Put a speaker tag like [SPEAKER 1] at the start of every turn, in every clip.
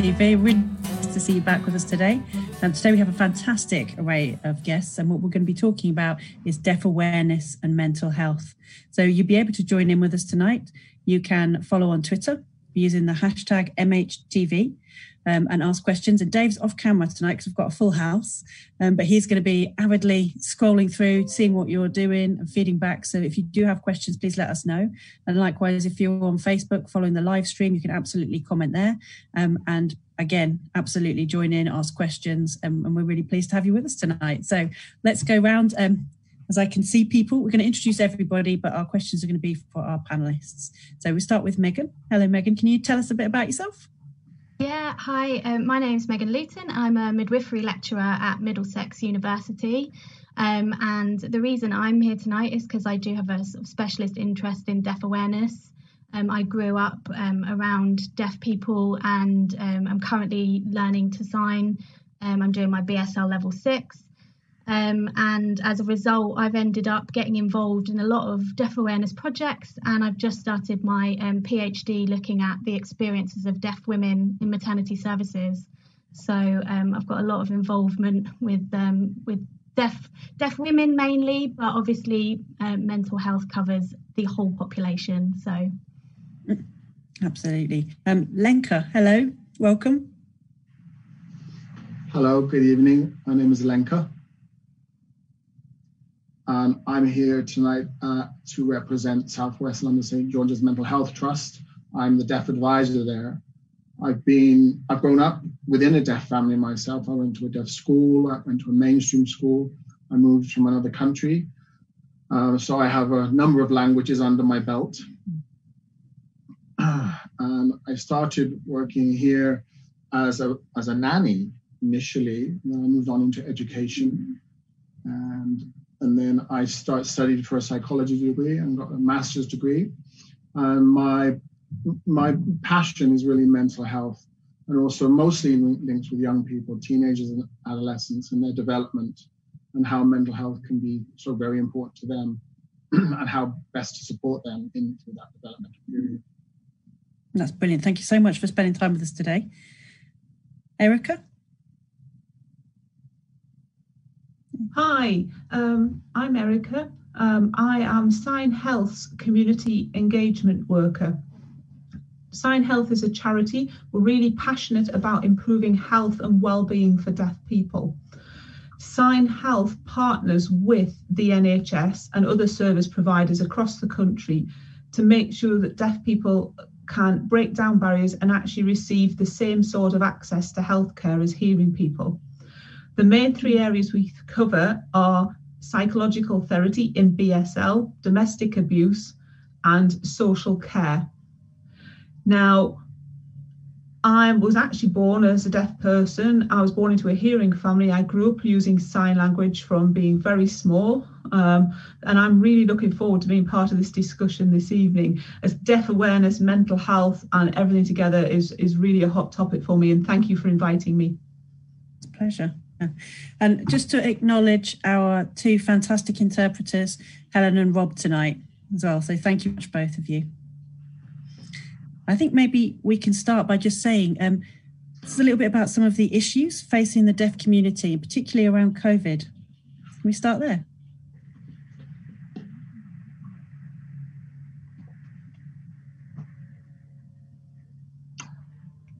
[SPEAKER 1] TV. Really nice to see you back with us today. Um, today we have a fantastic array of guests, and what we're going to be talking about is deaf awareness and mental health. So you'll be able to join in with us tonight. You can follow on Twitter using the hashtag MHTV um, and ask questions. And Dave's off camera tonight because we've got a full house, um, but he's going to be avidly scrolling through, seeing what you're doing and feeding back. So if you do have questions, please let us know. And likewise, if you're on Facebook following the live stream, you can absolutely comment there. Um, and again, absolutely join in, ask questions, um, and we're really pleased to have you with us tonight. So let's go round. Um, as I can see people, we're going to introduce everybody, but our questions are going to be for our panelists. So we start with Meghan. Hello, Meghan. Can you tell us a bit about yourself?
[SPEAKER 2] Yeah, hi, um, my name is Meghan Luton. I'm a midwifery lecturer at Middlesex University. Um, and the reason I'm here tonight is because I do have a sort of specialist interest in deaf awareness. Um, I grew up um, around deaf people and um, I'm currently learning to sign. I'm doing my BSL level six. Um, and as a result, I've ended up getting involved in a lot of deaf awareness projects, and I've just started my um, PhD looking at the experiences of deaf women in maternity services. So um, I've got a lot of involvement with um, with deaf deaf women mainly, but obviously uh, mental health covers the whole population. So
[SPEAKER 1] absolutely, um, Lenka, hello, welcome.
[SPEAKER 3] Hello, good evening. My name is Lenka. Um, I'm here tonight uh, to represent Southwest London St. George's Mental Health Trust. I'm the deaf advisor there. I've been, I've grown up within a deaf family myself. I went to a deaf school, I went to a mainstream school. I moved from another country. Uh, so I have a number of languages under my belt. Um, I started working here as a, as a nanny initially, then I moved on into education. And and then I start studied for a psychology degree and got a master's degree. And my my passion is really mental health, and also mostly linked with young people, teenagers and adolescents, and their development, and how mental health can be so very important to them, and how best to support them in through that development period.
[SPEAKER 1] That's brilliant. Thank you so much for spending time with us today, Erika.
[SPEAKER 4] Hi, um, I'm Erika. Um, I am Sign Health's community engagement worker. Sign Health is a charity. We're really passionate about improving health and well-being for deaf people. Sign Health partners with the NHS and other service providers across the country to make sure that deaf people can break down barriers and actually receive the same sort of access to healthcare as hearing people. The main three areas we cover are psychological therapy in BSL, domestic abuse, and social care. Now, I was actually born as a deaf person. I was born into a hearing family. I grew up using sign language from being very small. Um, and I'm really looking forward to being part of this discussion this evening as deaf awareness, mental health, and everything together is, is really a hot topic for me. And thank you for inviting me.
[SPEAKER 1] It's a pleasure. And just to acknowledge our two fantastic interpreters, Helen and Rob, tonight as well. So thank you much, both of you. I think maybe we can start by just saying um, a little bit about some of the issues facing the deaf community, particularly around COVID. Can we start there?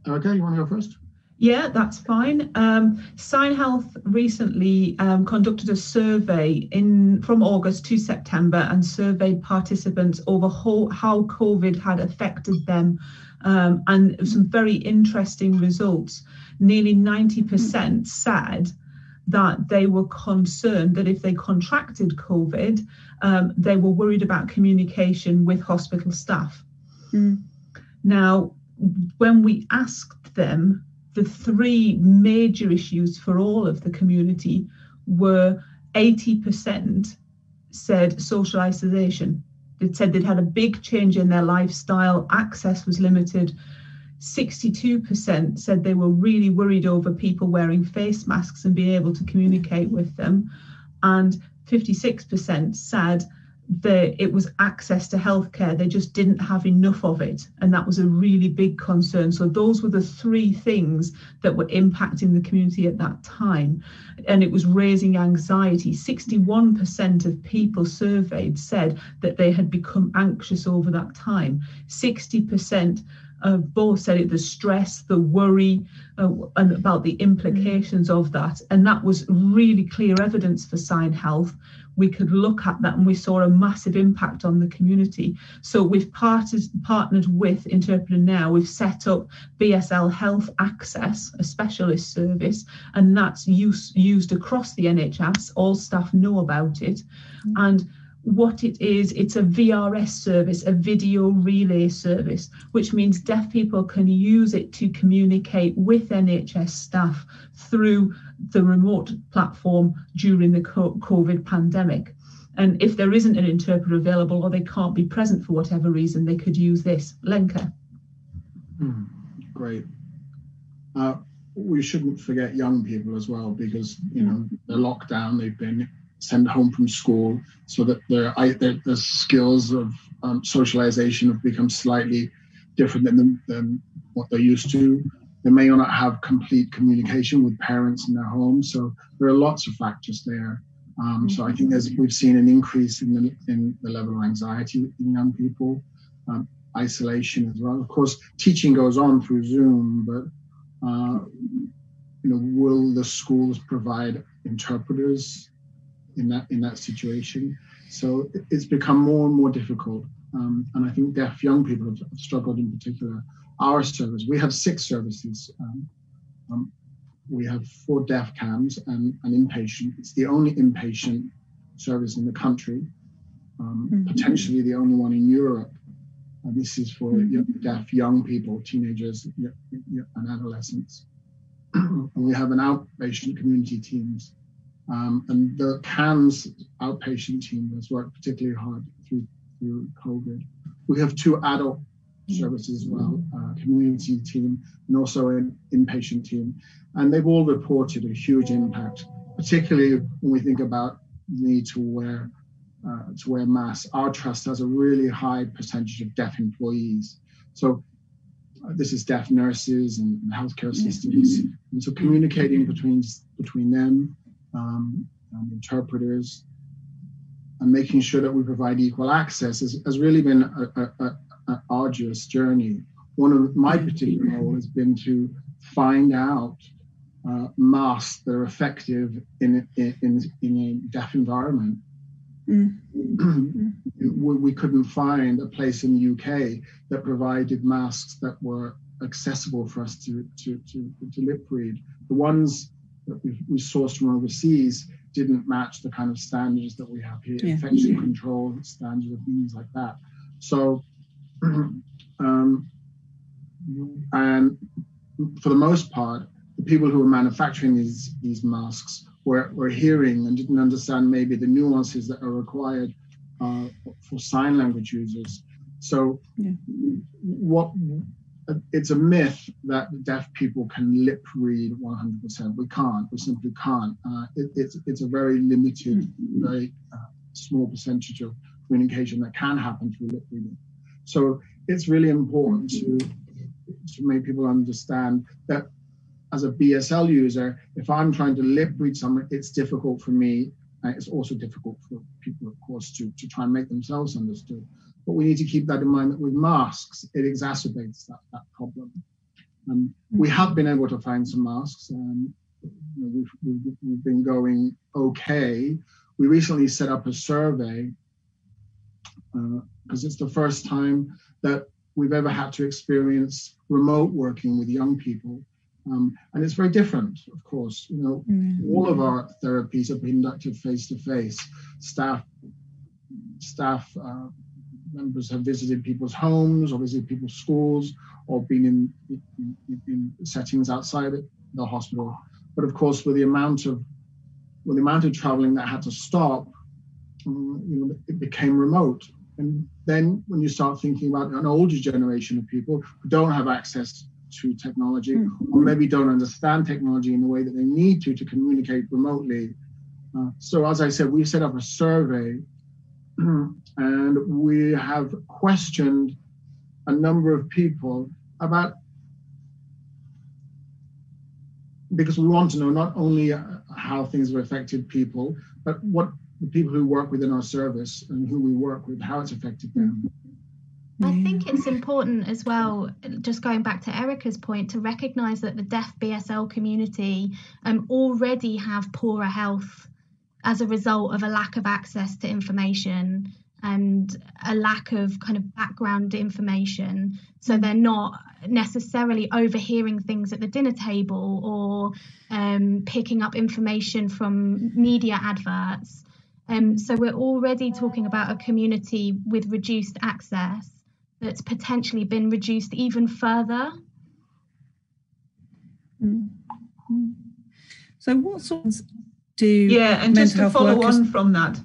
[SPEAKER 3] Okay, you want to go first?
[SPEAKER 4] Yeah, that's fine. Um, Sign Health recently um, conducted a survey in from August to September and surveyed participants over how, how COVID had affected them, um, and some very interesting results. Nearly 90% said that they were concerned that if they contracted COVID, um, they were worried about communication with hospital staff. Mm. Now, when we asked them the three major issues for all of the community were 80% said social isolation. They said they'd had a big change in their lifestyle, access was limited. 62% said they were really worried over people wearing face masks and being able to communicate with them. And 56% said the, it was access to healthcare. They just didn't have enough of it. And that was a really big concern. So, those were the three things that were impacting the community at that time. And it was raising anxiety. 61% of people surveyed said that they had become anxious over that time. 60% uh, both said it the stress, the worry, uh, and about the implications of that. And that was really clear evidence for Sign Health. We could look at that and we saw a massive impact on the community. So we've partnered, partnered with Interpreter Now. We've set up BSL Health Access, a specialist service, and that's use, used across the NHS. All staff know about it. Mm-hmm. And what it is it's a VRS service, a video relay service, which means deaf people can use it to communicate with NHS staff through the remote platform during the COVID pandemic. And if there isn't an interpreter available or they can't be present for whatever reason, they could use this. Lenka.
[SPEAKER 3] Hmm, great. Uh, we shouldn't forget young people as well because, you know, they're locked down. they've been sent home from school so that their, their, their skills of um, socialization have become slightly different than, than what they're used to. They may or not have complete communication with parents in their home. So there are lots of factors there. Um, so I think we've seen an increase in the, in the level of anxiety in young people, um, isolation as well. Of course, teaching goes on through Zoom, but uh, you know, will the schools provide interpreters in that in that situation. So it's become more and more difficult. Um, and I think deaf young people have, struggled in particular. Our service, we have six services. Um, um, we have four deaf CAMHS and an inpatient. It's the only inpatient service in the country, um, mm-hmm. potentially the only one in Europe. And this is for mm-hmm. deaf young people, teenagers, and adolescents. and we have an outpatient community teams um, and the CAMHS outpatient team has worked particularly hard through, through COVID. We have two adult services as well, uh, community team and also an inpatient team. And they've all reported a huge impact, particularly when we think about the need to wear uh, to wear masks. Our trust has a really high percentage of deaf employees. So uh, this is deaf nurses and, healthcare assistants. And so communicating between between them um, interpreters, and making sure that we provide equal access has, has really been an arduous journey. One of my particular role has been to find out uh, masks that are effective in, in, in, in a deaf environment. Mm. we couldn't find a place in the UK that provided masks that were accessible for us to, to, to, to lip read. The ones that we, we sourced from overseas didn't match the kind of standards that we have here, yeah. infection control standards and things like that. So, um, and for the most part, the people who were manufacturing these these masks were, were hearing and didn't understand maybe the nuances that are required uh, for sign language users. So, yeah. what it's a myth that deaf people can lip read 100%. We can't. We simply can't. Uh, it, it's it's a very limited, hmm. very uh, small percentage of communication that can happen through lip reading. So it's really important to to make people understand that as a BSL user, if I'm trying to lip read something, it's difficult for me. Uh, it's also difficult for people, of course, to, to try and make themselves understood. But we need to keep that in mind that with masks, it exacerbates that, that problem. Um, we have been able to find some masks. Um, we've, we've, we've, been going okay. We recently set up a survey because uh, it's the first time that we've ever had to experience remote working with young people. Um, and it's very different, of course. You know, mm-hmm. all of our therapies are conducted face to face. Staff, staff uh, members have visited people's homes or visited people's schools or been in, in, in settings outside the hospital. But of course, with the amount of with the amount of traveling that had to stop, you know, it became remote. And then when you start thinking about an older generation of people who don't have access to technology mm-hmm. or maybe don't understand technology in the way that they need to to communicate remotely. Uh, so as I said, we set up a survey and we have questioned a number of people about because we want to know not only how things have affected people, but what the people who work within our service and who we work with, how it's affected them.
[SPEAKER 2] I think it's important as well, just going back to Erika's point, to recognise that the deaf BSL community um, already have poorer health as a result of a lack of access to information and a lack of kind of background information. So they're not necessarily overhearing things at the dinner table or um, picking up information from media adverts. Um, so we're already talking about a community with reduced access that's potentially been reduced even further.
[SPEAKER 1] Mm-hmm. So, what sorts do
[SPEAKER 4] yeah, and just to follow workers... on from that,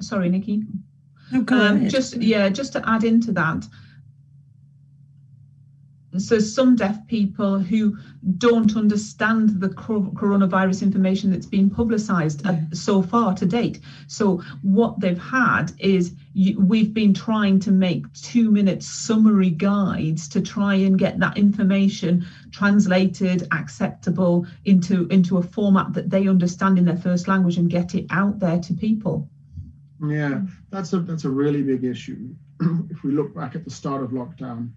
[SPEAKER 4] sorry, Nicky.
[SPEAKER 1] Oh, um,
[SPEAKER 4] just yeah, just to add into that, so some deaf people who don't understand the coronavirus information that's been publicized uh, yeah. so far to date. So what they've had is we've been trying to make two minute summary guides to try and get that information translated acceptable into into a format that they understand in their first language and get it out there to people.
[SPEAKER 3] Yeah that's a that's a really big issue. If we look back at the start of lockdown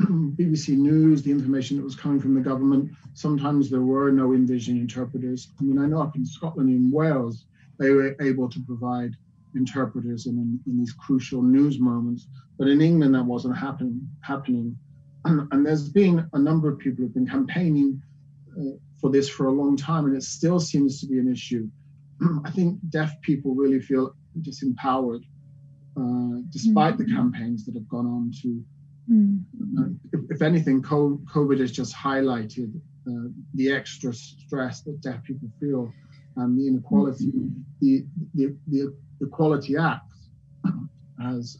[SPEAKER 3] BBC News, the information that was coming from the government. Sometimes there were no in-vision interpreters. I mean, I know up in Scotland, in Wales, they were able to provide interpreters in, in, in these crucial news moments. But in England, that wasn't happen, happening. And, and, there's been a number of people who've been campaigning uh, for this for a long time, and it still seems to be an issue. I think deaf people really feel disempowered, uh, despite mm-hmm. the campaigns that have gone on to Mm. If, if, anything, COVID has just highlighted uh, the extra stress that deaf people feel and the inequality. Mm-hmm. The, the, the Equality Act as,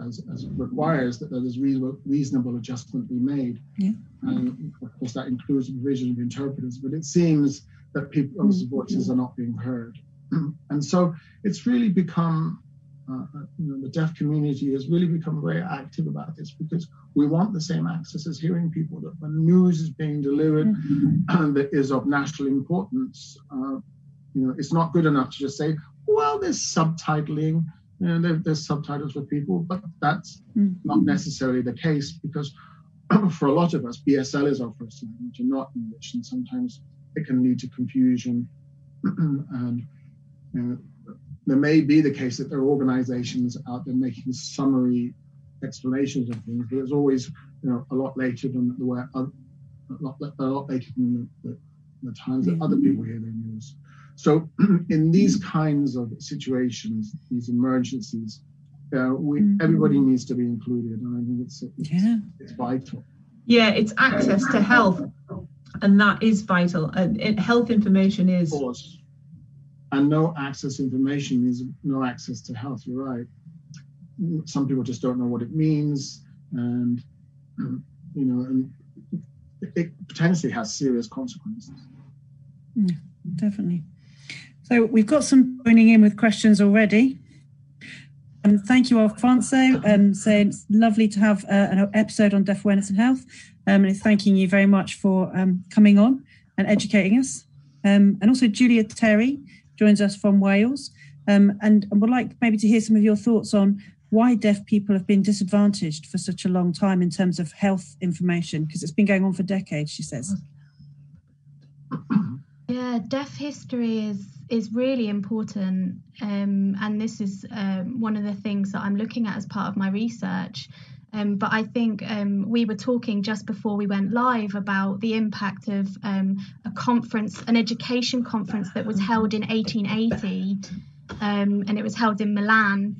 [SPEAKER 3] as, as requires that there's reasonable, reasonable adjustment be made.
[SPEAKER 1] Yeah.
[SPEAKER 3] And of course, that includes the provision of interpreters, but it seems that people's mm-hmm. voices are not being heard. and so it's really become uh, you know, the deaf community has really become very active about this because we want the same access as hearing people. That when news is being delivered mm-hmm. that is of national importance, uh, you know, it's not good enough to just say, well, there's subtitling, you know, there, there's subtitles for people, but that's mm-hmm. not necessarily the case because for a lot of us, BSL is our first language and not English, and sometimes it can lead to confusion and you know, there may be the case that there are organizations out there making summary explanations of things, but it's always you know a lot later than the way a lot, a lot later than the, the, the times that other people hear their news. So in these kinds of situations, these emergencies, uh, we mm-hmm. everybody needs to be included, and I think it's it's, yeah. it's vital.
[SPEAKER 4] Yeah, it's access to health, and that is vital. And health information is.
[SPEAKER 3] And no access information means no access to health. You're right. Some people just don't know what it means, and you know, and it potentially has serious consequences.
[SPEAKER 1] Yeah, definitely. So we've got some joining in with questions already. Um, thank you, Alfonso, um, saying it's lovely to have uh, an episode on deaf awareness and health. Um, and thanking you very much for um, coming on and educating us. Um, and also Julia Terry, joins us from Wales, um, and, and would like maybe to hear some of your thoughts on why deaf people have been disadvantaged for such a long time in terms of health information, because it's been going on for decades, she says.
[SPEAKER 2] Yeah, deaf history is is really important, um, and this is um, one of the things that I'm looking at as part of my research. Um, but I think um, we were talking just before we went live about the impact of um, a conference, an education conference that was held in 1880, um, and it was held in Milan.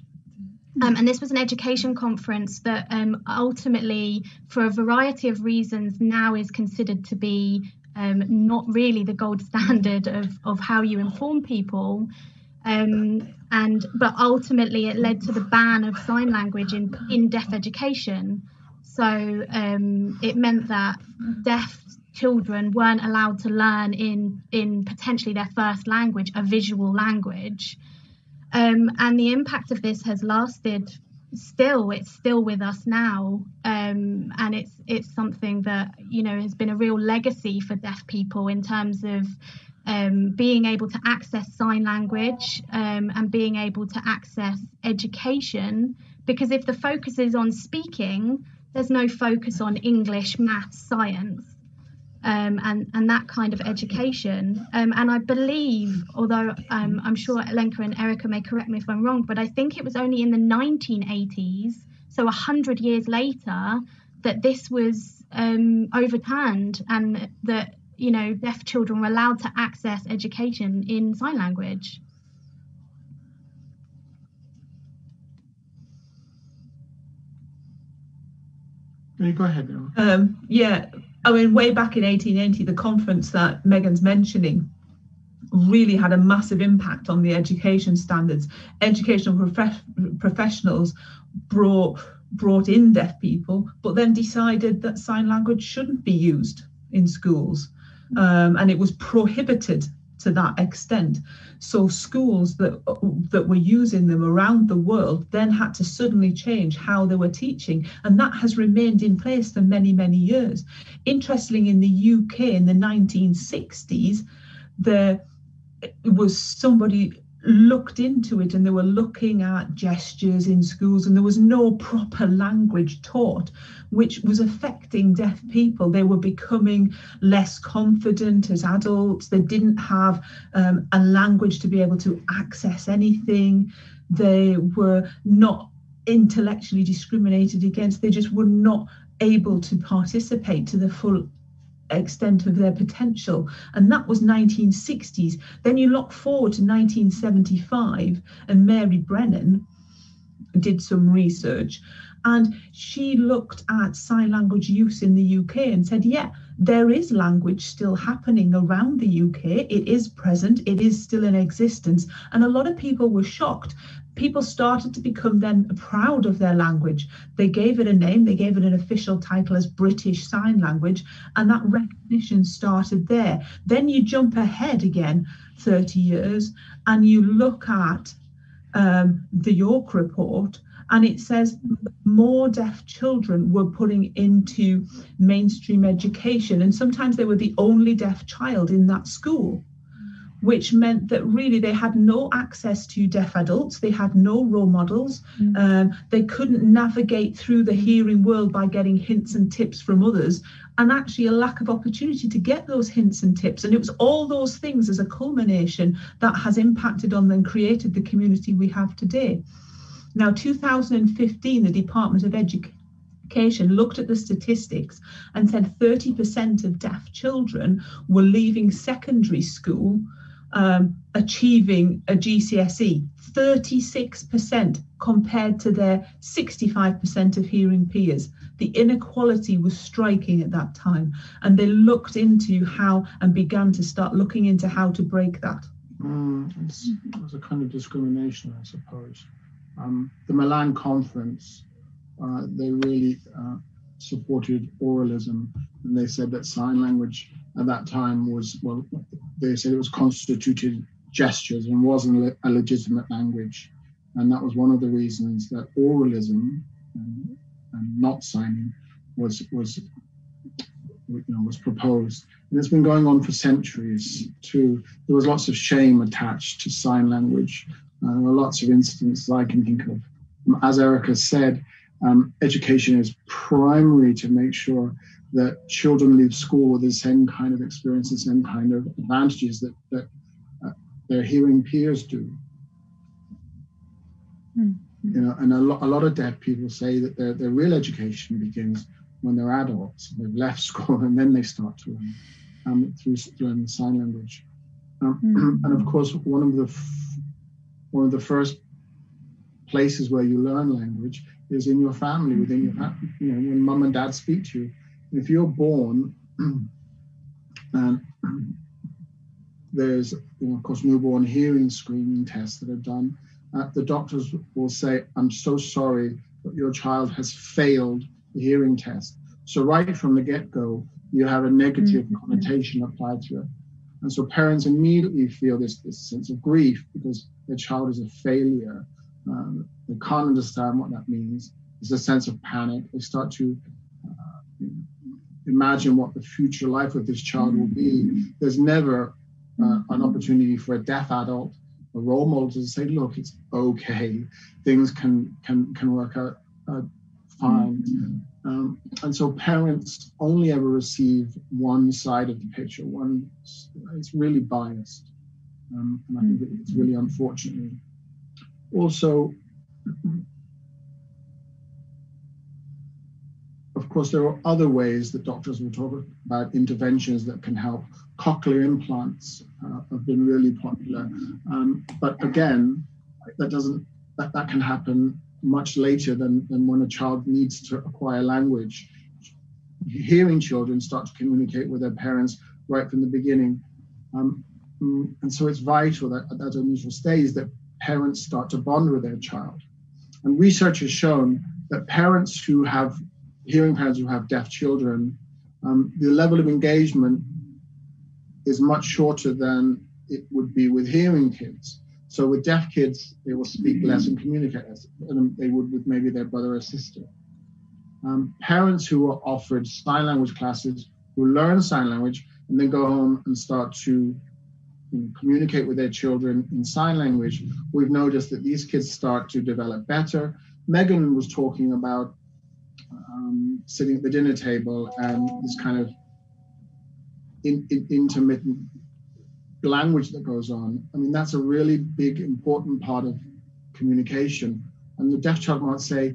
[SPEAKER 2] Um, and this was an education conference that um, ultimately, for a variety of reasons, now is considered to be not really the gold standard of, of how you inform people. Um, and but ultimately it led to the ban of sign language in in deaf education. So um, it meant that deaf children weren't allowed to learn in in potentially their first language, a visual language. Um, and the impact of this has lasted still it's still with us now um, and it's it's something that you know has been a real legacy for deaf people in terms of um, being able to access sign language um, and being able to access education because if the focus is on speaking there's no focus on english maths science um, and and that kind of education. Um, and I believe, although um, I'm sure Lenka and Erika may correct me if I'm wrong, but I think it was only in the 1980s, so hundred years later, that this was um, overturned and that you know deaf children were allowed to access education in sign language.
[SPEAKER 3] Go ahead,
[SPEAKER 4] um, yeah, I mean, way back in 1880, the conference that Meghan's mentioning really had a massive impact on the education standards. Educational prof- professionals brought brought in deaf people, but then decided that sign language shouldn't be used in schools, um, and it was prohibited to that extent. So schools that that were using them around the world then had to suddenly change how they were teaching, and that has remained in place for many many years. Interestingly, in the UK in the 1960s, there was somebody looked into it and they were looking at gestures in schools and there was no proper language taught which was affecting deaf people. They were becoming less confident as adults. They didn't have um, a language to be able to access anything. They were not intellectually discriminated against. They just were not able to participate to the full extent of their potential. And that was 1960s. Then you look forward to 1975, and Mary Brennan did some research and she looked at sign language use in the UK and said, yeah, there is language still happening around the UK. It is present, it is still in existence. And a lot of people were shocked people started to become then proud of their language. They gave it a name, they gave it an official title as British Sign Language, and that recognition started there. Then you jump ahead again 30 years and you look at um, the York report. And it says more deaf children were putting into mainstream education. And sometimes they were the only deaf child in that school which meant that really they had no access to deaf adults, they had no role models, mm. um, they couldn't navigate through the hearing world by getting hints and tips from others, and actually a lack of opportunity to get those hints and tips. And it was all those things as a culmination that has impacted on and created the community we have today. Now, 2015, the Department of Education education looked at the statistics and said 30% of deaf children were leaving secondary school um, achieving a GCSE, 36% compared to their 65% of hearing peers. The inequality was striking at that time, and they looked into how and began to start looking into how to break that.
[SPEAKER 3] Mm, it's, it's a kind of discrimination, I suppose. Um, the Milan conference, uh, they really uh, supported oralism, and they said that sign language at that time was, well, they said it was constituted gestures and wasn't a legitimate language. And that was one of the reasons that oralism and, and not signing was, was, you know, was proposed. And it's been going on for centuries too. There was lots of shame attached to sign language. Uh, there were lots of incidents I can think of. As Erika said, um, education is primary to make sure that children leave school with the same kind of experience, the same kind of advantages that, that uh, their hearing peers do. Mm-hmm. You know, and a, lo- a lot of deaf people say that their, their real education begins when they're adults. They've left school and then they start to learn um, through learning sign language. Um, mm-hmm. And of course, one of the f- one of the first places where you learn language is in your family, within your family. You know, when mum and dad speak to you, if you're born and there's, you know, of course, newborn hearing screening tests that are done, uh, the doctors will say, I'm so sorry, but your child has failed the hearing test. So right from the get-go, you have a negative mm-hmm. connotation applied to it. And so parents immediately feel this, this sense of grief because their child is a failure. Um, they can't understand what that means. There's a sense of panic. They start to imagine what the future life of this child will be. There's never uh, an opportunity for a deaf adult, a role model to say, look, it's okay. Things can can can work out uh, fine. Um, and so parents only ever receive one side of the picture. One, it's really biased, um, and I think it's really unfortunate. Also, course, there are other ways that doctors will talk about interventions that can help. Cochlear implants uh, have been really popular, um, but again, that doesn't that, that can happen much later than, than when a child needs to acquire language. Hearing children start to communicate with their parents right from the beginning. Um, mm, and so it's vital that at that initial stage that parents start to bond with their child. And research has shown that parents who have hearing parents who have deaf children, um, the level of engagement is much shorter than it would be with hearing kids. So with deaf kids, they will speak less and communicate less than they would with maybe their brother or sister. Um, parents who are offered sign language classes who learn sign language and then go home and start to communicate with their children in sign language, we've noticed that these kids start to develop better. Meghan was talking about um, sitting at the dinner table and this kind of in, in, intermittent language that goes on. I mean, that's a really big, important part of communication. And the deaf child might say,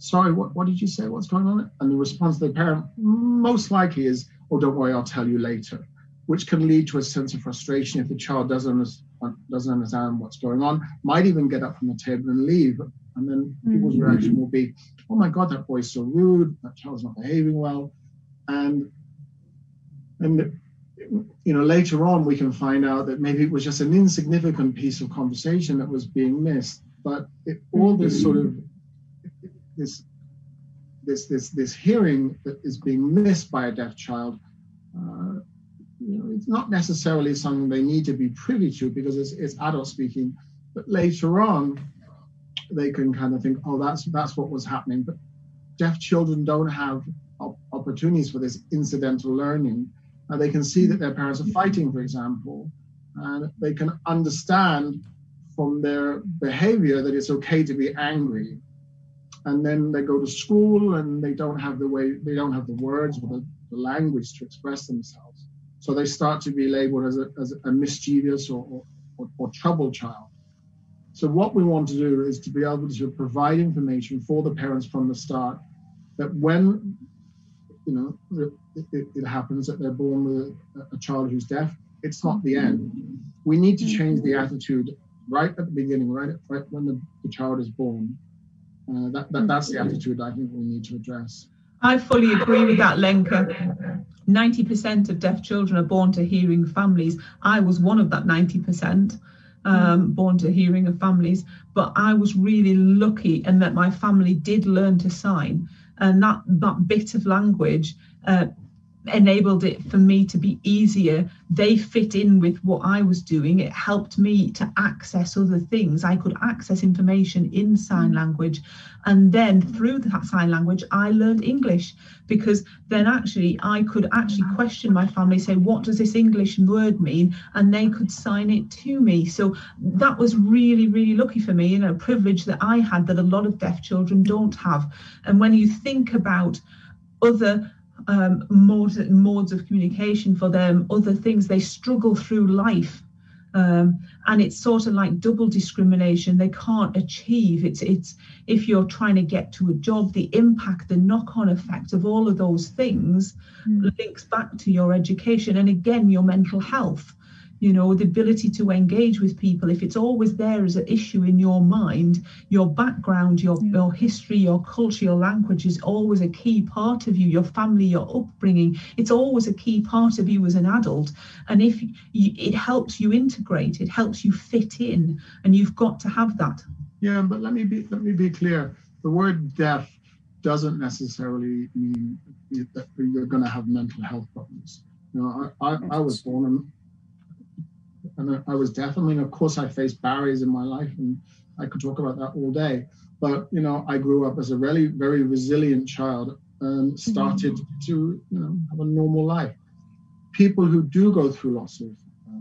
[SPEAKER 3] Sorry, what, what did you say? What's going on? And the response of the parent most likely is, Oh, don't worry, I'll tell you later, which can lead to a sense of frustration if the child doesn't, doesn't understand what's going on, might even get up from the table and leave. And then people's mm-hmm. reaction will be, Oh my God, that boy's so rude, that child's not behaving well. And and you know, later on we can find out that maybe it was just an insignificant piece of conversation that was being missed. But it, all this sort of this this this this hearing that is being missed by a deaf child, uh, you know, it's not necessarily something they need to be privy to because it's, it's adult speaking. But later on, they can kind of think, oh, that's that's what was happening. But deaf children don't have opportunities for this incidental learning and they can see that their parents are fighting, for example, and they can understand from their behavior that it's okay to be angry. And then they go to school and they don't have the way, they don't have the words or the, the language to express themselves. So they start to be labeled as a, as a mischievous or, or, or troubled child. So what we want to do is to be able to provide information for the parents from the start that when you know, it, it, it, happens that they're born with a, a, child who's deaf. It's not the end. We need to change the attitude right at the beginning, right, right when the, the child is born. Uh, that, that, that's the attitude I think we need to address.
[SPEAKER 4] I fully agree with that, Lenka. 90% of deaf children are born to hearing families. I was one of that 90%. Um, born to hearing of families, but I was really lucky in that my family did learn to sign. And that that bit of language uh, enabled it for me to be easier. They fit in with what I was doing. It helped me to access other things. I could access information in sign mm. language. And then through that sign language, I learned English because then actually I could actually question my family, say, what does this English word mean? And they could sign it to me. So that was really, really lucky for me, you know, privilege that I had that a lot of deaf children don't have. And when you think about other um, modes, modes of communication for them, other things. They struggle through life. Um, and it's sort of like double discrimination they can't achieve it's it's if you're trying to get to a job the impact the knock-on effect of all of those things mm. links back to your education and again your mental health you know the ability to engage with people. If it's always there as an issue in your mind your background your, mm. your history your culture your language is always a key part of you. Your family your upbringing it's always a key part of you as an adult. And if you, it helps you integrate it helps you fit in and you've got to have that.
[SPEAKER 3] Yeah but let me be let me be clear. The word deaf doesn't necessarily mean that you're going to have mental health problems. You know i, I, I was born and I was deaf. I mean, of course, I faced barriers in my life, and I could talk about that all day. But you know, I grew up as a really very resilient child and started mm-hmm. to you know have a normal life. People who do go through lots of uh,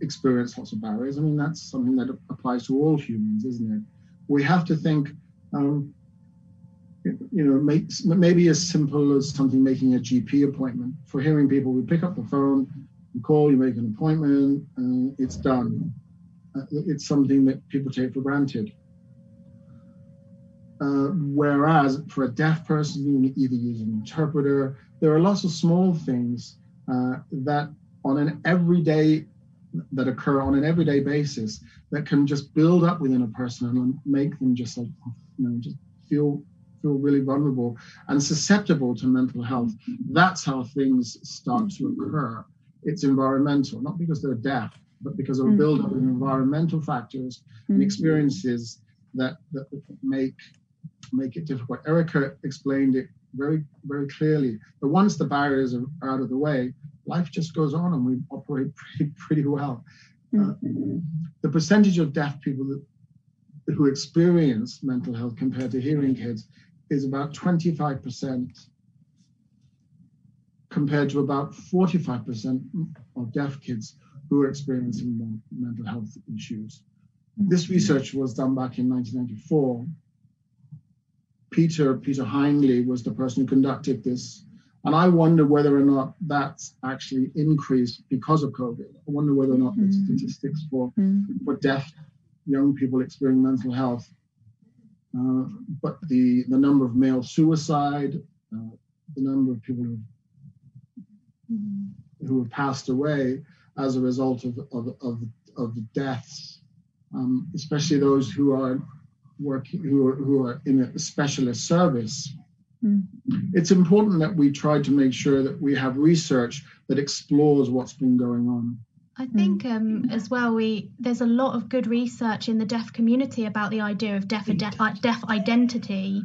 [SPEAKER 3] experience lots of barriers. I mean, that's something that applies to all humans, isn't it? We have to think. Um, you know, make, maybe as simple as something making a GP appointment. For hearing people, we pick up the phone, you call, you make an appointment, and it's done. Uh, it's something that people take for granted. Uh, whereas for a deaf person, you either use an interpreter. There are lots of small things uh, that on an everyday that occur on an everyday basis that can just build up within a person and make them just like you know just feel feel really vulnerable and susceptible to mental health. That's how things start to occur. It's environmental, not because they're deaf, but because of a build-up of environmental factors and mm-hmm. experiences that, that make make it difficult. Erika explained it very, very clearly. But once the barriers are out of the way, life just goes on and we operate pretty, pretty well. Uh, the percentage of deaf people that, who experience mental health compared to hearing kids is about 25% compared to about 45% of deaf kids who are experiencing mental health issues. This research was done back in 1994. Peter, Peter Hindley was the person who conducted this. And I wonder whether or not that's actually increased because of COVID. I wonder whether or not the mm-hmm. statistics for, mm-hmm. for deaf young people experiencing mental health uh, but the, the number of male suicide, uh, the number of people who, mm-hmm. who have passed away as a result of, of, of, of deaths, um, especially those who are working, who are, who are in a specialist service. Mm. It's important that we try to make sure that we have research that explores what's been going on.
[SPEAKER 2] I think mm. um, as well, we there's a lot of good research in the deaf community about the idea of deaf, deaf, deaf identity,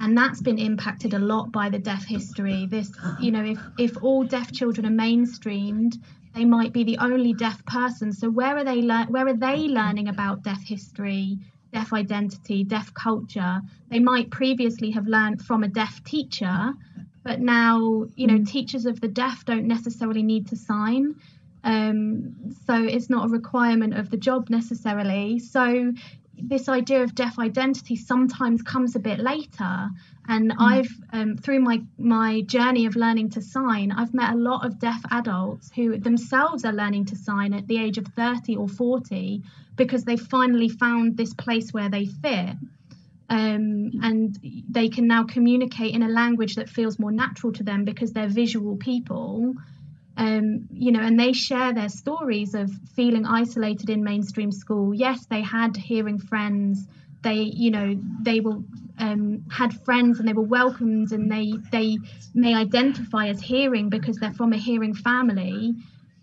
[SPEAKER 2] and that's been impacted a lot by the deaf history. This, you know, if if all deaf children are mainstreamed, they might be the only deaf person. So where are they le- where are they learning about deaf history, deaf identity, deaf culture? They might previously have learned from a deaf teacher, but now you know mm. teachers of the deaf don't necessarily need to sign um, so it's not a requirement of the job necessarily. So this idea of deaf identity sometimes comes a bit later. And mm. I've, um, through my, my journey of learning to sign, I've met a lot of deaf adults who themselves are learning to sign at the age of 30 or 40 because they finally found this place where they fit. Um, and they can now communicate in a language that feels more natural to them because they're visual people um, you know, and they share their stories of feeling isolated in mainstream school. Yes, they had hearing friends. They, you know, they were um, had friends and they were welcomed, and they they may identify as hearing because they're from a hearing family,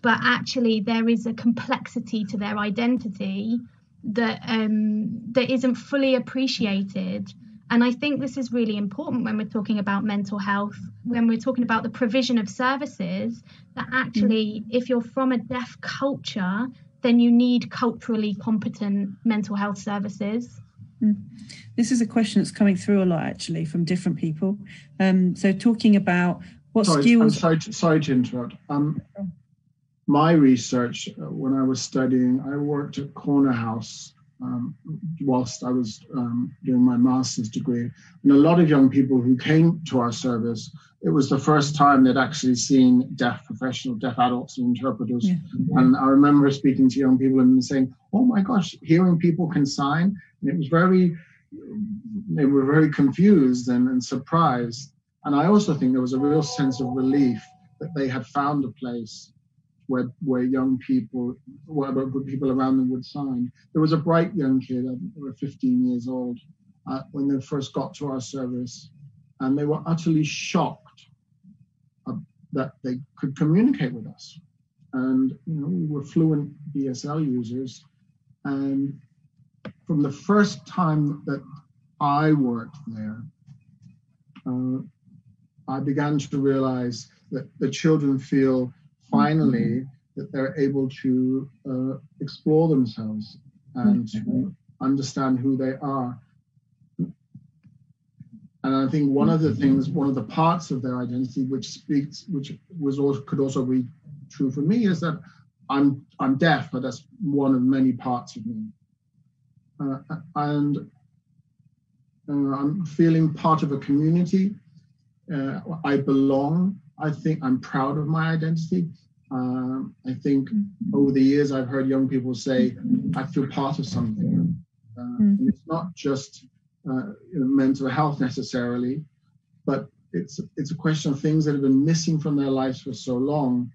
[SPEAKER 2] but actually there is a complexity to their identity that um, that isn't fully appreciated. And I think this is really important when we're talking about mental health, when we're talking about the provision of services, that actually, mm. if you're from a deaf culture, then you need culturally competent mental health services.
[SPEAKER 1] Mm. This is a question that's coming through a lot actually from different people. Um, so, talking about what
[SPEAKER 3] sorry,
[SPEAKER 1] skills.
[SPEAKER 3] I'm sorry, to, sorry to interrupt. Um, my research, uh, when I was studying, I worked at Corner House um, whilst I was um, doing my master's degree. And a lot of young people who came to our service, it was the first time they'd actually seen deaf professional, deaf adults and interpreters. Yeah. And I remember speaking to young people and saying, oh my gosh, hearing people can sign. And it was very, they were very confused and, and surprised. And I also think there was a real sense of relief that they had found a place where where young people, where people around them would sign. There was a bright young kid, they were 15 years old, uh, when they first got to our service, and they were utterly shocked uh, that they could communicate with us. And you know, we were fluent BSL users, and from the first time that I worked there, uh, I began to realize that the children feel finally that they're able to uh, explore themselves and to mm-hmm. understand who they are. And I think one of the things, one of the parts of their identity, which speaks, which was also could also be true for me, is that I'm I'm deaf, but that's one of many parts of me. Uh, and uh, I'm feeling part of a community. Uh, I belong. I think I'm proud of my identity. Um, I think over the years I've heard young people say, "I feel part of something." Uh, mm. it's not just uh, mental health necessarily, but it's it's a question of things that have been missing from their lives for so long.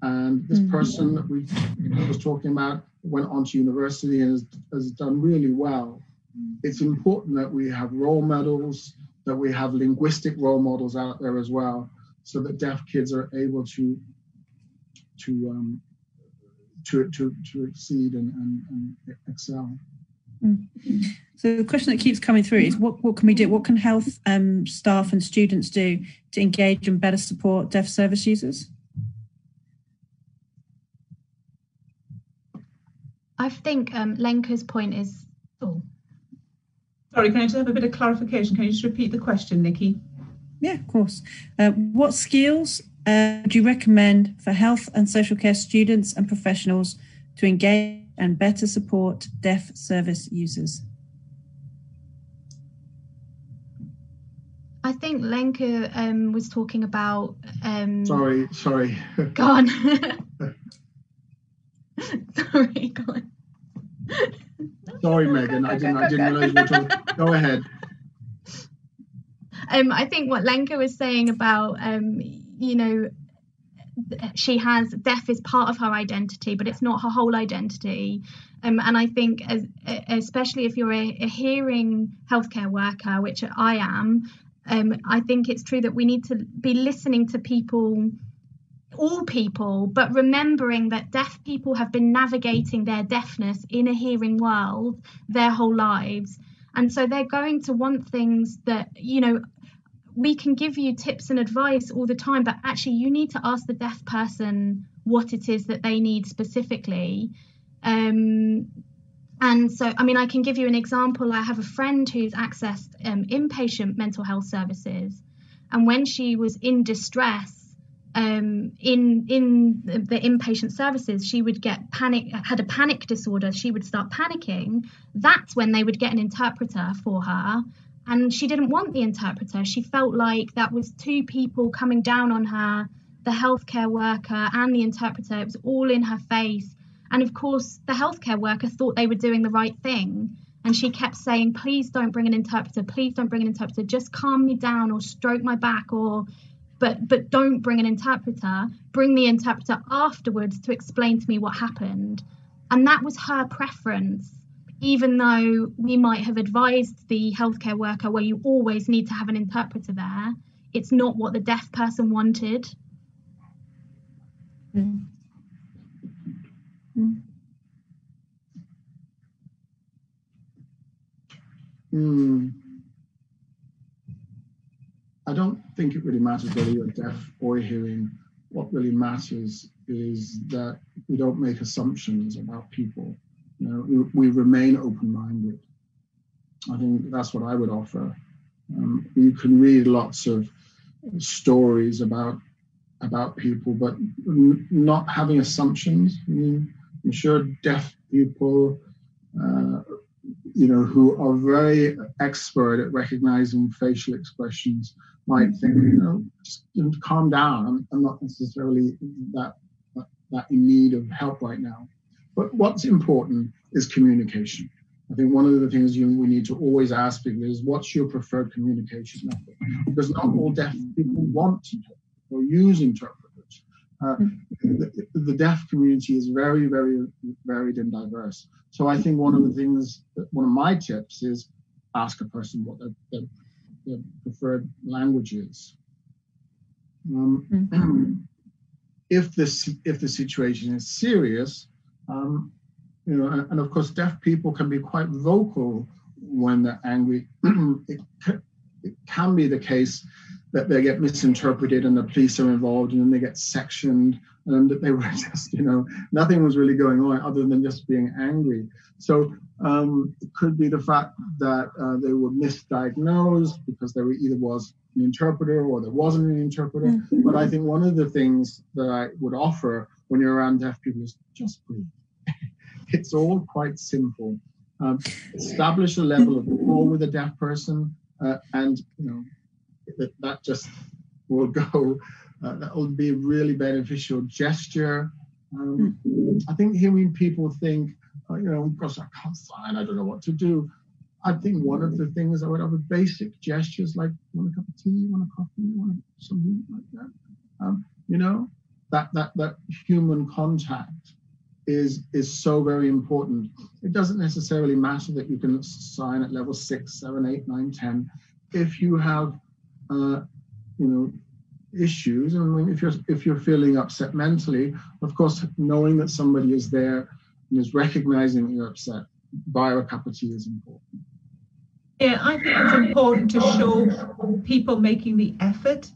[SPEAKER 3] And this mm-hmm. person that we was talking about went on to university and has, has done really well. It's important that we have role models, that we have linguistic role models out there as well, so that deaf kids are able to to um, to, to, to exceed and, and, and excel.
[SPEAKER 1] Mm. So the question that keeps coming through is what, what can we do? What can health um, staff and students do to engage and better support deaf service users?
[SPEAKER 2] I think um, Lenka's point is. Oh.
[SPEAKER 4] Sorry, can I just have a bit of clarification? Can you just repeat the question, Nicky?
[SPEAKER 1] Yeah, of course. Uh, what skills uh, do you recommend for health and social care students and professionals to engage and better support deaf service users?
[SPEAKER 2] I think Lenka um, was talking about. Um,
[SPEAKER 3] sorry, sorry.
[SPEAKER 2] Go on. sorry, go on.
[SPEAKER 3] Sorry, Meghan. I didn't. I didn't realize you were talking. Go ahead.
[SPEAKER 2] Um, I think what Lenka was saying about, um, you know, she has deaf is part of her identity, but it's not her whole identity. Um, and I think, as, especially if you're a, a, hearing healthcare worker, which I am, um, I think it's true that we need to be listening to people, all people, but remembering that deaf people have been navigating their deafness in a hearing world their whole lives. And so they're going to want things that, you know, we can give you tips and advice all the time, but actually, you need to ask the deaf person what it is that they need specifically. Um, and so, I mean, I can give you an example. I have a friend who's accessed um, inpatient mental health services, and when she was in distress, um, in in the, the, inpatient services, she would get panic, had a panic disorder. She would start panicking. That's when they would get an interpreter for her, and she didn't want the interpreter. She felt like that was two people coming down on her, the healthcare worker and the interpreter. It was all in her face. And of course, the healthcare worker thought they were doing the right thing. And she kept saying, please don't bring an interpreter. Please don't bring an interpreter. Just calm me down or stroke my back or but but don't bring an interpreter. Bring the interpreter afterwards to explain to me what happened. And that was her preference even though we might have advised the healthcare worker where you always need to have an interpreter there, it's not what the deaf person wanted. Mm.
[SPEAKER 3] Mm. I don't think it really matters whether you're deaf or hearing. What really matters is that we don't make assumptions about people know, we, we remain open-minded. I think that's what I would offer. Um, you can read lots of stories about about people, but n- not having assumptions. I mean, I'm sure deaf people, uh, you know, who are very expert at recognizing facial expressions, might think, you know, just calm down. I'm, I'm not necessarily that that in need of help right now. But what's important is communication. I think one of the things you, we need to always ask people is what's your preferred communication method? Because not all deaf people want to or use interpreters. Uh, the, the, deaf community is very, very varied and diverse. So I think one of the things, one of my tips is ask a person what their, their, their preferred language is. Um, mm-hmm. if this if the situation is serious, um, you know, and of course, deaf people can be quite vocal when they're angry. it, it can be the case that they get misinterpreted and the police are involved and then they get sectioned and that they were just, you know, nothing was really going on other than just being angry. So um, it could be the fact that uh, they were misdiagnosed because there either was an interpreter or there wasn't an interpreter. Mm-hmm. But I think one of the things that I would offer when you're around deaf people is just breathe. It's all quite simple. Um, establish a level of rapport with a deaf person, uh, and you know that, that just will go. Uh, that will be a really beneficial gesture. Um, I think hearing people think, oh, you know, gosh, I can't sign, I don't know what to do. I think one of the things I would have a basic gestures like want a cup of tea, want a coffee, want something like that. Um, you know, that that that human contact is is so very important. It doesn't necessarily matter that you can sign at level six, seven, eight, nine, ten. If you have, uh, you know, issues, and if you're if you're feeling upset mentally, of course, knowing that somebody is there and is recognizing that you're upset, buy a cup of tea is important.
[SPEAKER 4] Yeah, I think it's important to show people making the effort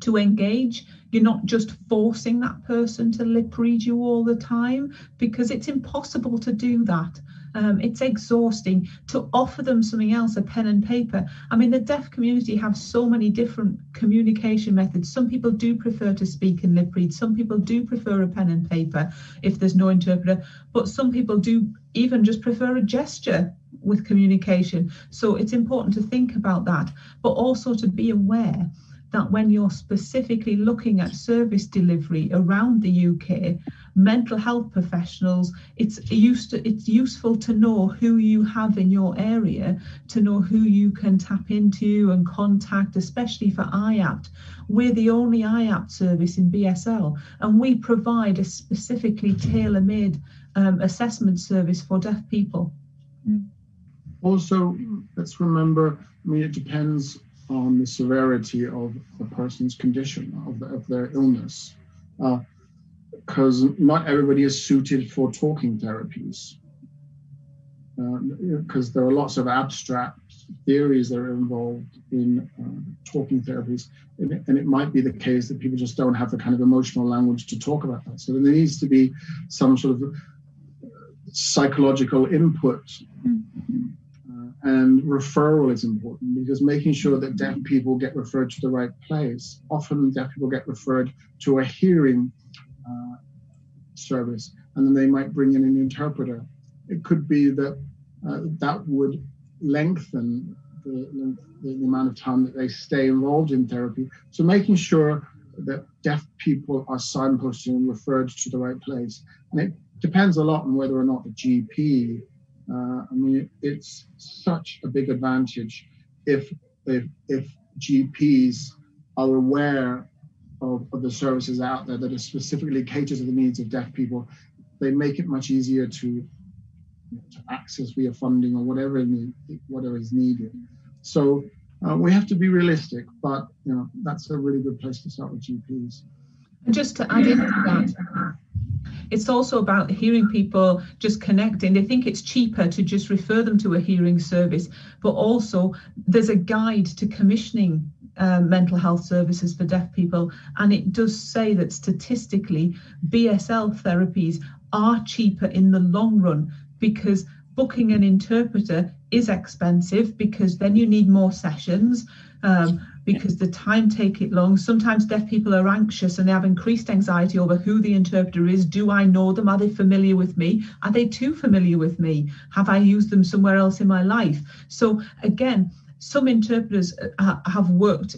[SPEAKER 4] to engage. You're not just forcing that person to lip read you all the time because it's impossible to do that. Um, it's exhausting to offer them something else, a pen and paper. I mean, the deaf community have so many different communication methods. Some people do prefer to speak and lip read. Some people do prefer a pen and paper if there's no interpreter. But some people do even just prefer a gesture with communication. So it's important to think about that, but also to be aware that when you're specifically looking at service delivery around the UK, mental health professionals, it's used to, it's useful to know who you have in your area, to know who you can tap into and contact, especially for IAPT. We're the only IAPT service in BSL, and we provide a specifically tailor-made um, assessment service for deaf people.
[SPEAKER 3] Also, let's remember, I mean, it depends on the severity of the person's condition, of, the, of their illness. Because uh, not everybody is suited for talking therapies. Because uh, there are lots of abstract theories that are involved in uh, talking therapies. And it, and it, might be the case that people just don't have the kind of emotional language to talk about that. So there needs to be some sort of psychological input. Mm-hmm and referral is important because making sure that deaf people get referred to the right place. Often deaf people get referred to a hearing uh, service, and then they might bring in an interpreter. It could be that uh, that would lengthen the, the, the, amount of time that they stay involved in therapy. So making sure that deaf people are signposted and referred to the right place. And it depends a lot on whether or not the GP uh, I mean, it's such a big advantage if if, if GPs are aware of, of the services out there that are specifically cater to the needs of deaf people. They make it much easier to to access via funding or whatever whatever is needed. So uh, we have to be realistic, but you know that's a really good place to start with GPs.
[SPEAKER 4] And just to add into that, it's also about hearing people just connecting. They think it's cheaper to just refer them to a hearing service, but also there's a guide to commissioning um, mental health services for deaf people, and it does say that statistically, BSL therapies are cheaper in the long run because booking an interpreter is expensive because then you need more sessions. Um, because the time take it long. Sometimes deaf people are anxious and they have increased anxiety over who the interpreter is. Do I know them? Are they familiar with me? Are they too familiar with me? Have I used them somewhere else in my life? So again, some interpreters uh, have worked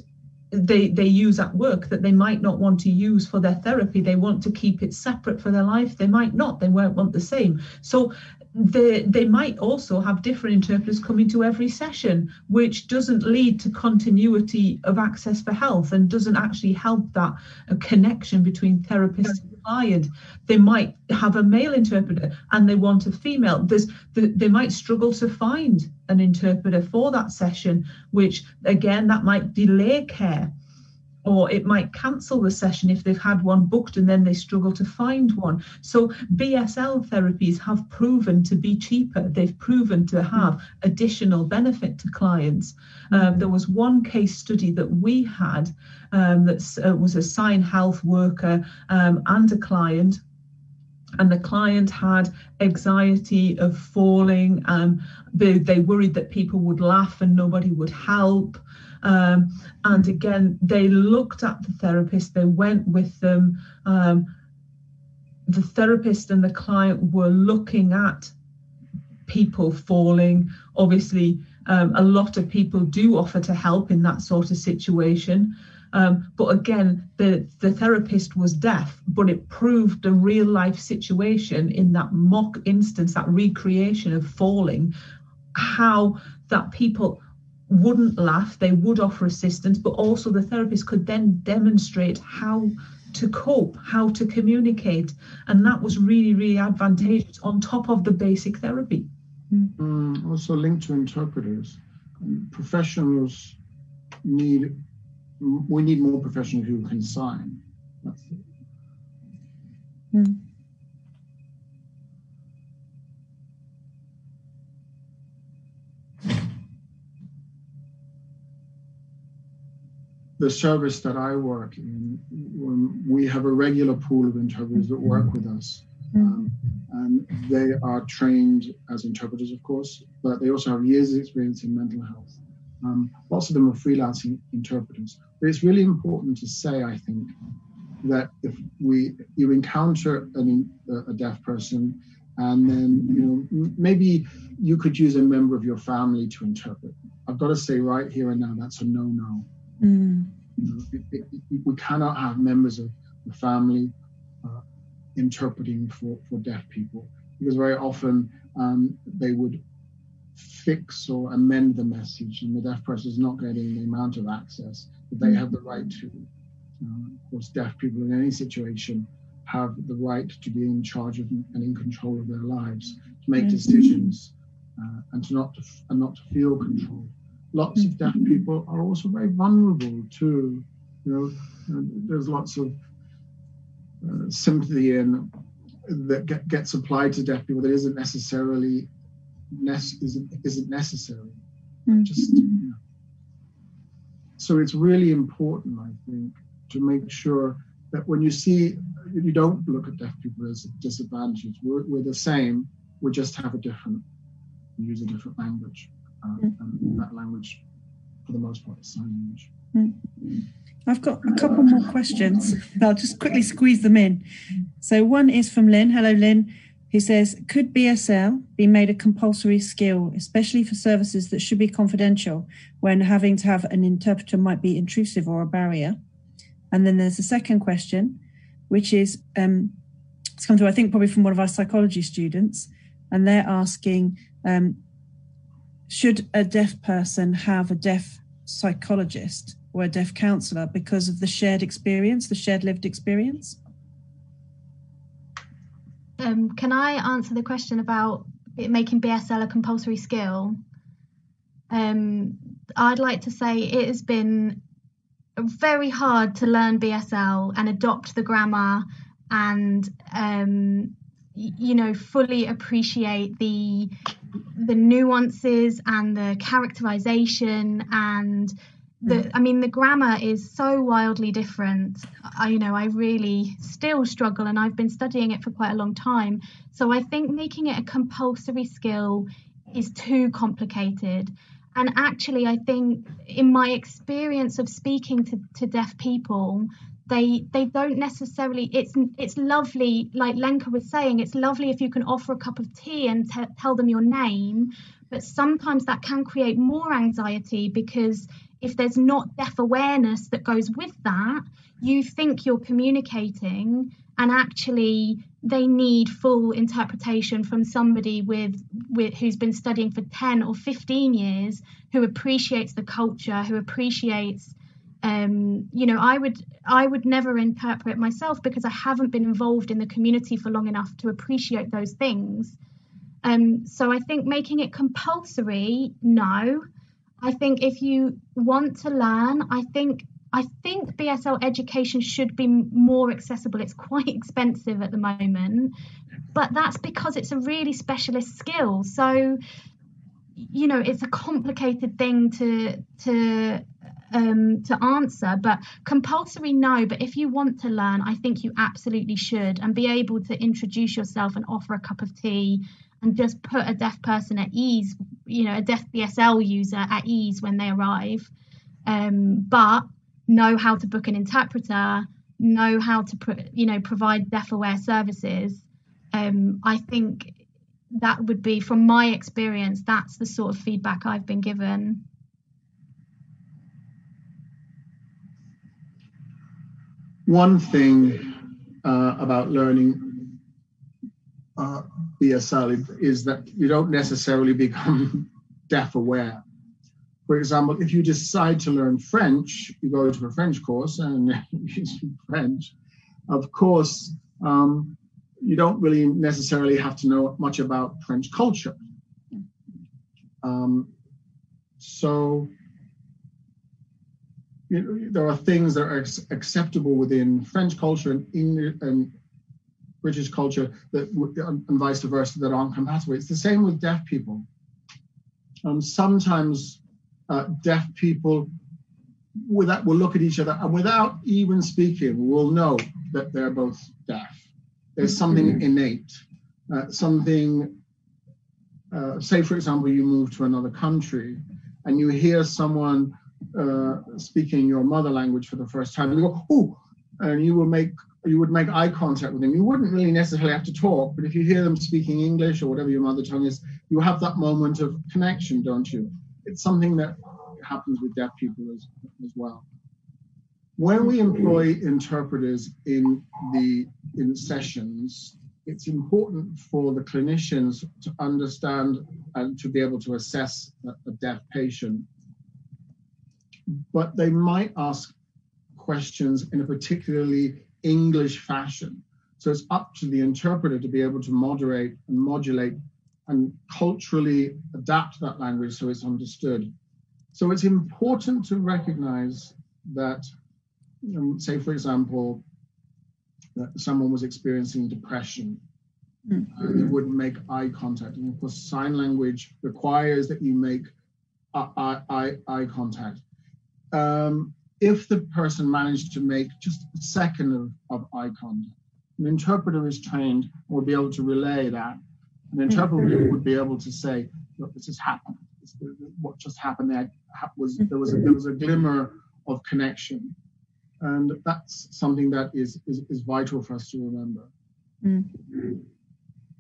[SPEAKER 4] they they use at work that they might not want to use for their therapy. They want to keep it separate for their life. They might not. They won't want the same. So they, they might also have different interpreters coming to every session, which doesn't lead to continuity of access for health and doesn't actually help that connection between therapist and client. They might have a male interpreter and they want a female. There's, they might struggle to find an interpreter for that session, which again, that might delay care or it might cancel the session if they've had one booked and then they struggle to find one. So BSL therapies have proven to be cheaper. They've proven to have additional benefit to clients. Um, there was one case study that we had um, that uh, was a sign health worker um, and a client. And the client had anxiety of falling um, they, they worried that people would laugh and nobody would help. Um, and again they looked at the therapist they went with them. Um, the therapist and the client were looking at people falling. Obviously um, a lot of people do offer to help in that sort of situation um, but again, the, the therapist was deaf, but it proved a real life situation in that mock instance, that recreation of falling, how that people wouldn't laugh, they would offer assistance, but also the therapist could then demonstrate how to cope, how to communicate. And that was really, really advantageous on top of the basic therapy.
[SPEAKER 3] Mm, also linked to interpreters. Professionals need we need more professionals who can sign. That's it. Mm. The service that I work in, we have a regular pool of interpreters that work with us. Hmm. Um, and they are trained as interpreters, of course, but they also have years of experience in mental health. Um, lots of them are freelancing interpreters. But it's really important to say, I think, that if we you encounter an, a deaf person, and then you know maybe you could use a member of your family to interpret. I've got to say right here and now that's a no-no. Mm. You know, it, it, we cannot have members of the family interpreting for, for deaf people because very often um, they would fix or amend the message, and the deaf person is not getting the amount of access that they have the right to. Uh, of course, deaf people in any situation have the right to be in charge of and in control of their lives, to make mm-hmm. decisions, uh, and to not to, and not to feel control. Lots of deaf mm-hmm. people are also very vulnerable too. You know, there's lots of sympathy in that get, gets applied to deaf people that isn't necessarily isn't, isn't necessary. Mm-hmm. Just you know. so it's really important, I think, to make sure that when you see you don't look at deaf people as disadvantages. We're, we're the same. We just have a different we use a different language, uh, and that language, for the most part, is sign language.
[SPEAKER 1] Mm-hmm. I've got a couple more questions. I'll just quickly squeeze them in. So one is from Lynn. Hello, Lynn who says, Could BSL be made a compulsory skill, especially for services that should be confidential when having to have an interpreter might be intrusive or a barrier? And then there's a second question, which is um, it's come through, I think, probably from one of our psychology students, and they're asking, um, should a deaf person have a deaf psychologist or a deaf counselor because of the shared experience, the shared lived experience?
[SPEAKER 2] Um, can I answer the question about making BSL a compulsory skill? Um, I'd like to say it has been very hard to learn BSL and adopt the grammar and um, you know fully appreciate the the nuances and the characterization and the mm. i mean the grammar is so wildly different. I you know i really still struggle and i've been studying it for quite a long time. So i think making it a compulsory skill is too complicated. And actually i think in my experience of speaking to, to deaf people they they don't necessarily it's it's lovely like lenka was saying it's lovely if you can offer a cup of tea and t- tell them your name but sometimes that can create more anxiety because if there's not deaf awareness that goes with that, you think you're communicating and actually they need full interpretation from somebody with, with who's been studying for 10 or 15 years who appreciates the culture who appreciates um, you know i would i would never interpret myself because i haven't been involved in the community for long enough to appreciate those things. Um, so i think making it compulsory no I think if you want to learn, I think I think BSL education should be more accessible. It's quite expensive at the moment, but that's because it's a really specialist skill. So, you know, it's a complicated thing to to um, to answer. But compulsory, no. But if you want to learn, I think you absolutely should, and be able to introduce yourself and offer a cup of tea and just put a deaf person at ease, you know, a deaf BSL user at ease when they arrive. Um, but know how to book an interpreter, know how to, pro- you know, provide deaf aware services. Um, I think that would be, from my experience, that's the sort of feedback I've been given.
[SPEAKER 3] One thing uh, about learning uh, is that you don't necessarily become deaf aware. For example, if you decide to learn French, you go to a French course and you speak French. Of course, um, you don't really necessarily have to know much about French culture. Um, so you know, there are things that are acceptable within French culture and English and British culture that and vice versa that aren't compatible. It's the same with deaf people. Um, sometimes uh, deaf people without will look at each other and without even speaking will know that they're both deaf. There's something mm-hmm. innate, uh, something. Uh, say, for example, you move to another country and you hear someone uh, speaking your mother language for the first time, and you go, "Oh," and you will make you would make eye contact with them. You wouldn't really necessarily have to talk, but if you hear them speaking English or whatever your mother tongue is, you have that moment of connection, don't you? It's something that happens with deaf people as, as well. When we employ interpreters in the in sessions, it's important for the clinicians to understand and to be able to assess a, a deaf patient. But they might ask questions in a particularly English fashion. So it's up to the interpreter to be able to moderate and modulate and culturally adapt that language so it's understood. So it's important to recognize that, um, say, for example, that someone was experiencing depression. Mm-hmm. And they wouldn't make eye contact. And of course, sign language requires that you make eye, eye, eye contact. Um, if the person managed to make just a second of, of eye contact, an interpreter is trained and will be able to relay that. An interpreter mm-hmm. would be able to say, look, this has happened. This, what just happened there was there was a, there was a glimmer of connection, and that's something that is is, is vital for us to remember. Mm-hmm.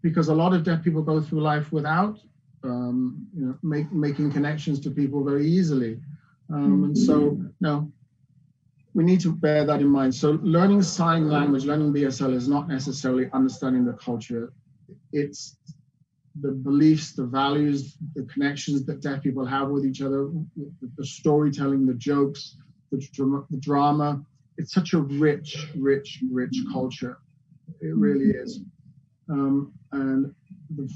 [SPEAKER 3] Because a lot of deaf people go through life without um, you know, make, making connections to people very easily. Um, and so, no, we need to bear that in mind. So learning sign language, learning BSL is not necessarily understanding the culture. It's the beliefs, the values, the connections that deaf people have with each other, the storytelling, the jokes, the, drama. It's such a rich, rich, rich culture. It really is. Um, and the,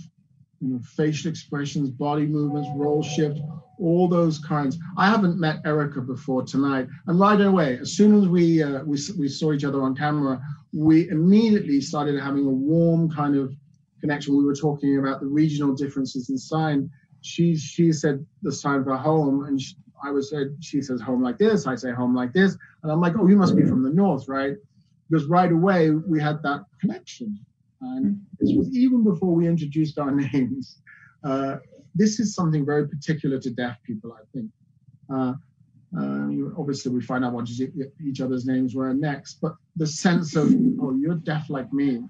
[SPEAKER 3] you know, facial expressions, body movements, role shift, all those kinds. I haven't met Erika before tonight, and right away, as soon as we uh, we we saw each other on camera, we immediately started having a warm kind of connection. We were talking about the regional differences in sign. She she said the sign for home, and she, I was said she says home like this. I say home like this, and I'm like, oh, you must be from the north, right? Because right away we had that connection. And this was even before we introduced our names. Uh, this is something very particular to deaf people, I think. Uh, uh, obviously, we find out what each other's names were next, but the sense of, oh, you're deaf like me.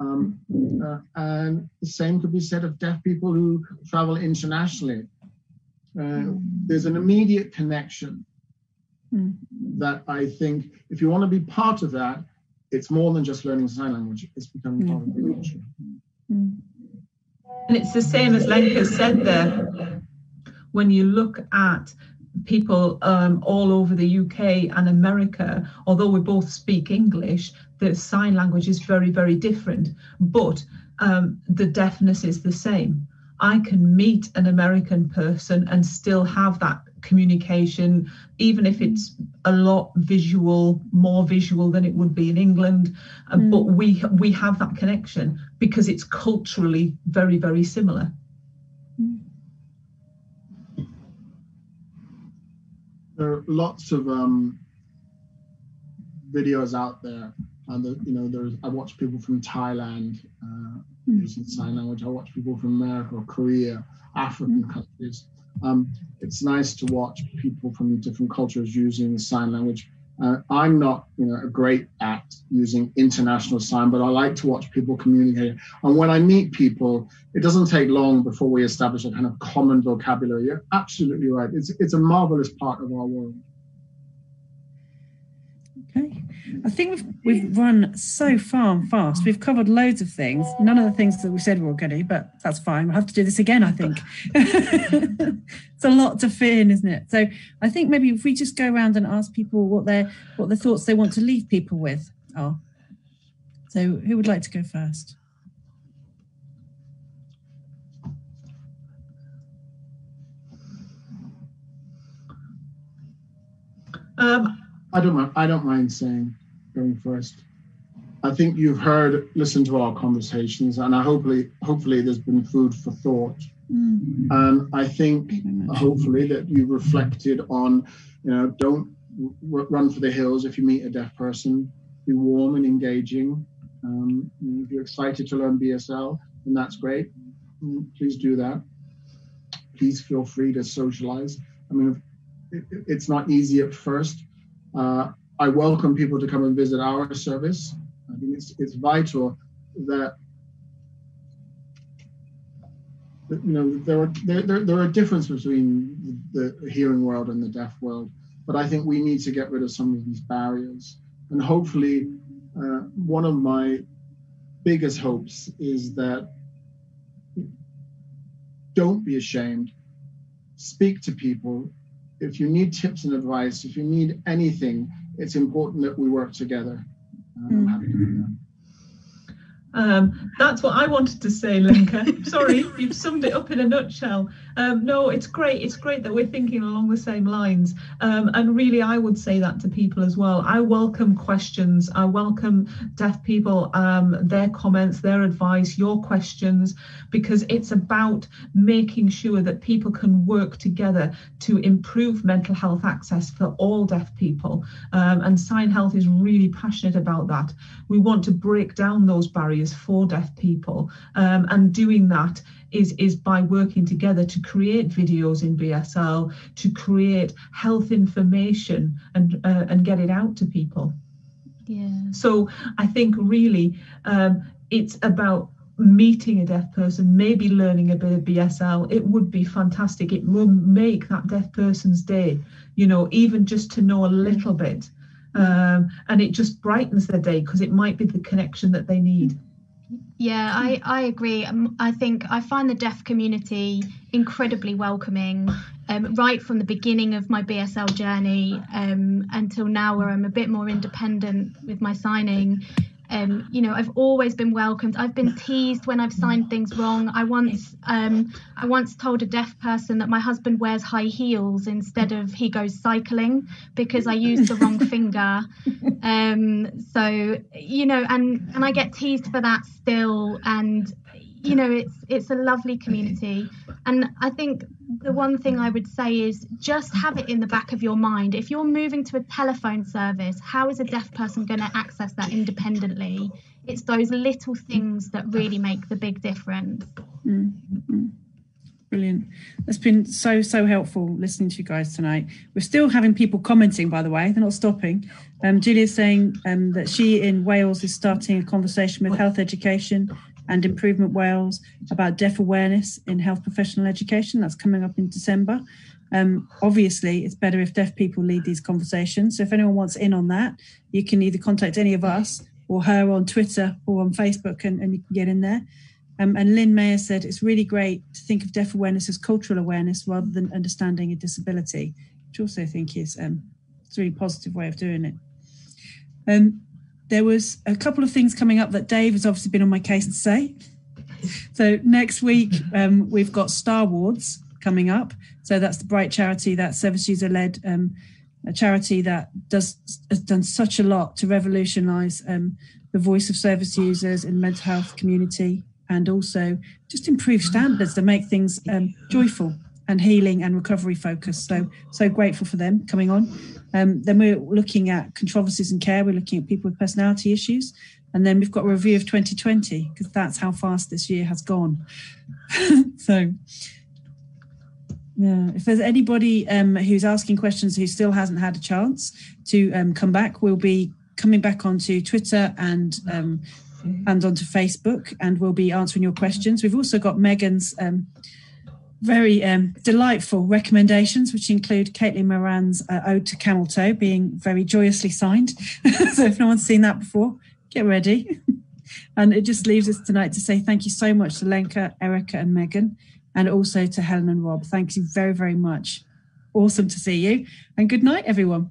[SPEAKER 3] Um, uh, and the same could be said of deaf people who travel internationally. Uh, there's an immediate connection mm. that I think, if you want to be part of that, it's more than just learning sign language, it's becoming part of the culture.
[SPEAKER 4] And it's the same as Lenka said there. When you look at people um, all over the UK and America, although we both speak English, the sign language is very, very different. But um, the deafness is the same. I can meet an American person and still have that communication, even if it's a lot visual, more visual than it would be in England. Mm. But we we have that connection because it's culturally very very similar.
[SPEAKER 3] There are lots of um, videos out there, and the, you know, there's I watch people from Thailand uh, mm. using sign language. I watch people from America or Korea, African mm. countries um, it's nice to watch people from different cultures using sign language. Uh, I'm not, you know, great at using international sign, but I like to watch people communicate. And when I meet people, it doesn't take long before we establish a kind of common vocabulary. You're absolutely right. It's it's a marvelous part of our world.
[SPEAKER 1] Okay. I think we've we've run so far and fast. We've covered loads of things. None of the things that we said we were going to, but that's fine. We'll have to do this again, I think. it's a lot to fit in, isn't it? So I think maybe if we just go around and ask people what their what the thoughts they want to leave people with are. So who would like to go first?
[SPEAKER 3] Um, I don't mind. I don't mind saying going first. I think you've heard, listened to our conversations, and I hopefully, hopefully, there's been food for thought. Mm-hmm. And I think, hopefully, that you reflected on, you know, don't r- run for the hills if you meet a deaf person. Be warm and engaging. Um, if you're excited to learn BSL, then that's great. Mm, please do that. Please feel free to socialize. I mean, it, it's not easy at first uh, I welcome people to come and visit our service. I think it's, it's vital that you know there are there, there, there are differences between the, the hearing world and the deaf world, but I think we need to get rid of some of these barriers. And hopefully, uh, one of my biggest hopes is that don't be ashamed. Speak to people if you need tips and advice, if you need anything, it's important that we work together. I'm happy to do that.
[SPEAKER 4] Um, that's what I wanted to say, Lenka. Sorry, you've summed it up in a nutshell. Um, no, it's great. It's great that we're thinking along the same lines. Um, and really, I would say that to people as well. I welcome questions. I welcome deaf people, um, their comments, their advice, your questions, because it's about making sure that people can work together to improve mental health access for all deaf people. Um, and SignHealth is really passionate about that. We want to break down those barriers barriers for deaf people. Um, and doing that is, is by working together to create videos in BSL, to create health information and, uh, and get it out to people.
[SPEAKER 2] Yeah.
[SPEAKER 4] So I think really um, it's about meeting a deaf person, maybe learning a bit of BSL, it would be fantastic. It will make that deaf person's day, you know, even just to know a little bit. Um, and it just brightens their day because it might be the connection that they need.
[SPEAKER 2] Yeah, I, I agree. Um, I think I find the deaf community incredibly welcoming um, right from the beginning of my BSL journey um, until now, where I'm a bit more independent with my signing. Um, you know, I've always been welcomed. I've been teased when I've signed things wrong. I once, um, I once told a deaf person that my husband wears high heels instead of he goes cycling because I used the wrong finger. Um, so you know, and and I get teased for that still. And you know, it's it's a lovely community. And I think the one thing I would say is just have it in the back of your mind. If you're moving to a telephone service, how is a deaf person going to access that independently? It's those little things that really make the big difference.
[SPEAKER 1] Mm-hmm. Brilliant. That's been so, so helpful listening to you guys tonight. We're still having people commenting, by the way, they're not stopping. Um, Julia's saying um, that she in Wales is starting a conversation with health education and Improvement Wales about deaf awareness in health professional education. That's coming up in December. Um, obviously, it's better if deaf people lead these conversations. So if anyone wants in on that, you can either contact any of us or her on Twitter or on Facebook and, and you can get in there. Um, and Lynn Mayer said it's really great to think of deaf awareness as cultural awareness rather than understanding a disability, which also I think is um, it's a really positive way of doing it. Um, there was a couple of things coming up that Dave has obviously been on my case to say. So next week um, we've got Star Wards coming up. So that's the Bright Charity, that service user led um, a charity that does has done such a lot to revolutionise um, the voice of service users in the mental health community and also just improve standards to make things um, joyful and healing and recovery focus. So so grateful for them coming on. Um, then we're looking at controversies in care. We're looking at people with personality issues. And then we've got a review of 2020 because that's how fast this year has gone. so yeah, if there's anybody um, who's asking questions who still hasn't had a chance to um, come back, we'll be coming back onto Twitter and um, and onto Facebook, and we'll be answering your questions. We've also got Meghan's um, very um, delightful recommendations, which include Caitlin Moran's uh, Ode to Camel Toe being very joyously signed. so if no one's seen that before, get ready. and it just leaves us tonight to say thank you so much to Lenka, Erika, and Meghan, and also to Helen and Rob. Thank you very, very much. Awesome to see you. And good night, everyone.